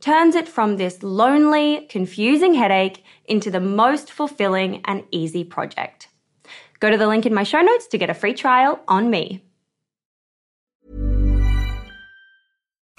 turns it from this lonely, confusing headache into the most fulfilling and easy project. Go to the link in my show notes to get a free trial on me.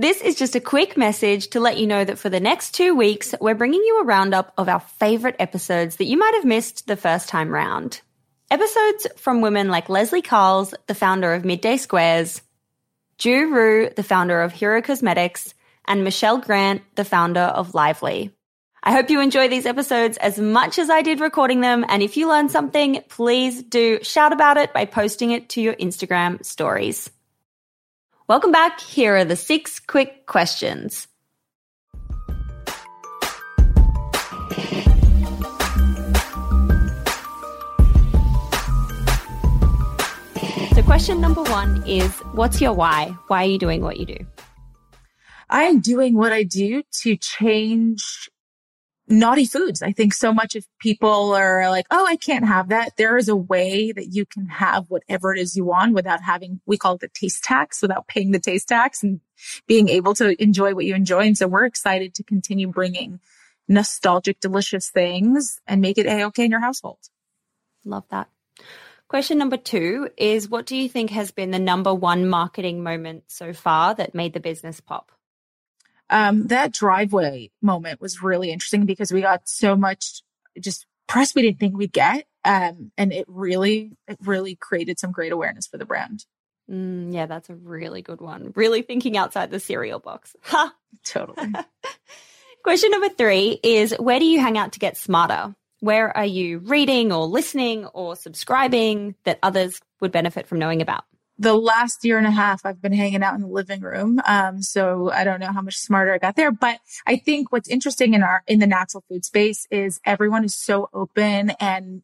This is just a quick message to let you know that for the next two weeks, we're bringing you a roundup of our favorite episodes that you might have missed the first time round. Episodes from women like Leslie Carles, the founder of Midday Squares, Ju Rhyu, the founder of Hero Cosmetics, and Michelle Grant, the founder of Lively. I hope you enjoy these episodes as much as I did recording them. And if you learned something, please do shout about it by posting it to your Instagram stories. Welcome back. Here are the six quick questions. So, question number one is What's your why? Why are you doing what you do? I am doing what I do to change naughty foods. I think so much of people are like, Oh, I can't have that. There is a way that you can have whatever it is you want without having, we call it the taste tax, without paying the taste tax and being able to enjoy what you enjoy. And so we're excited to continue bringing nostalgic, delicious things and make it a-okay in your household. Love that. Question number two is What do you think has been the number one marketing moment so far that made the business pop? Um, that driveway moment was really interesting because we got so much just press we didn't think we'd get. Um, and it really, it really created some great awareness for the brand. Mm, yeah, that's a really good one. Really thinking outside the cereal box. Ha! Totally. Question number three is Where do you hang out to get smarter? Where are you reading or listening or subscribing that others would benefit from knowing about? The last year and a half, I've been hanging out in the living room. Um, so I don't know how much smarter I got there, but I think what's interesting in our, in the natural food space is everyone is so open and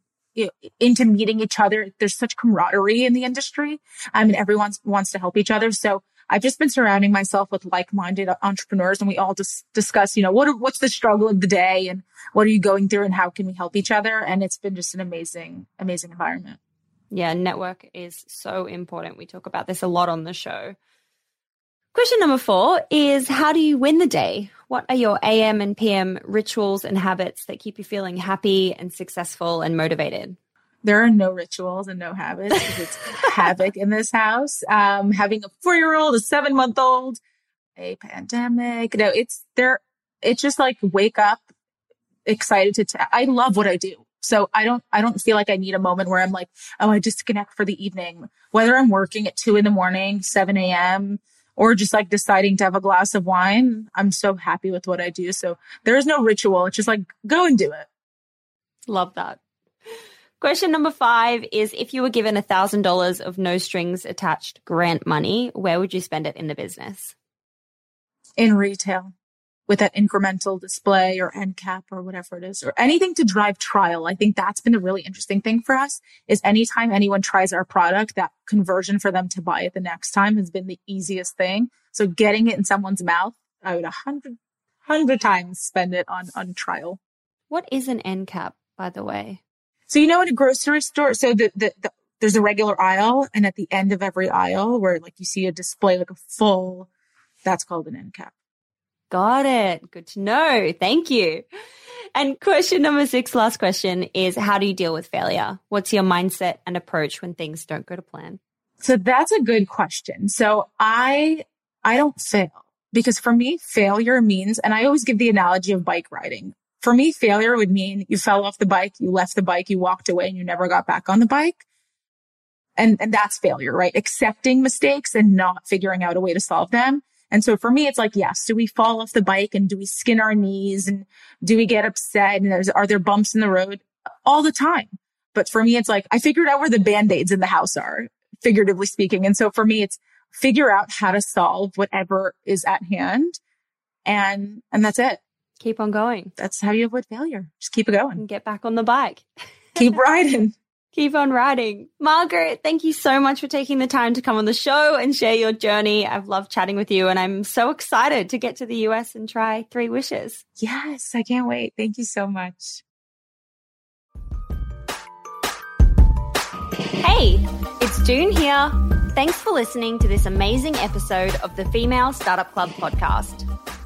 into meeting each other. There's such camaraderie in the industry. I mean, everyone wants to help each other. So I've just been surrounding myself with like-minded entrepreneurs and we all just discuss, you know, what, what's the struggle of the day and what are you going through and how can we help each other? And it's been just an amazing, amazing environment. Yeah. Network is so important. We talk about this a lot on the show. Question number four is how do you win the day? What are your AM and PM rituals and habits that keep you feeling happy and successful and motivated? there are no rituals and no habits it's havoc in this house. Um, having a four year old, a seven month old, a pandemic. No, it's there. It's just like wake up excited to, t- I love what I do. So I don't, I don't feel like I need a moment where I'm like, oh, I disconnect for the evening, whether I'm working at two in the morning, 7 a.m., or just like deciding to have a glass of wine. I'm so happy with what I do. So there is no ritual. It's just like go and do it. Love that. Question number five is if you were given a $1,000 of no strings attached grant money, where would you spend it in the business? In retail with that incremental display or end cap or whatever it is, or anything to drive trial. I think that's been the really interesting thing for us is anytime anyone tries our product, that conversion for them to buy it the next time has been the easiest thing. So getting it in someone's mouth, I would a hundred, hundred times spend it on, on trial. What is an end cap, by the way? So you know, in a grocery store, so the, the, the there's a regular aisle, and at the end of every aisle, where like you see a display like a full, that's called an end cap. Got it. Good to know. Thank you. And question number six, last question is how do you deal with failure? What's your mindset and approach when things don't go to plan? So that's a good question. So I, I don't fail because for me, failure means, and I always give the analogy of bike riding. For me, failure would mean you fell off the bike, you left the bike, you walked away and you never got back on the bike. And, and that's failure, right? Accepting mistakes and not figuring out a way to solve them. And so for me, it's like, yes, do we fall off the bike and do we skin our knees and do we get upset and there's, are there bumps in the road all the time? But for me, it's like, I figured out where the band-aids in the house are, figuratively speaking. And so for me, it's figure out how to solve whatever is at hand. And, and that's it. Keep on going. That's how you avoid failure. Just keep it going. And get back on the bike. keep riding. Keep on writing. Margaret, thank you so much for taking the time to come on the show and share your journey. I've loved chatting with you and I'm so excited to get to the US and try Three Wishes. Yes, I can't wait. Thank you so much. Hey, it's Doone here. Thanks for listening to this amazing episode of the Female Startup Club podcast.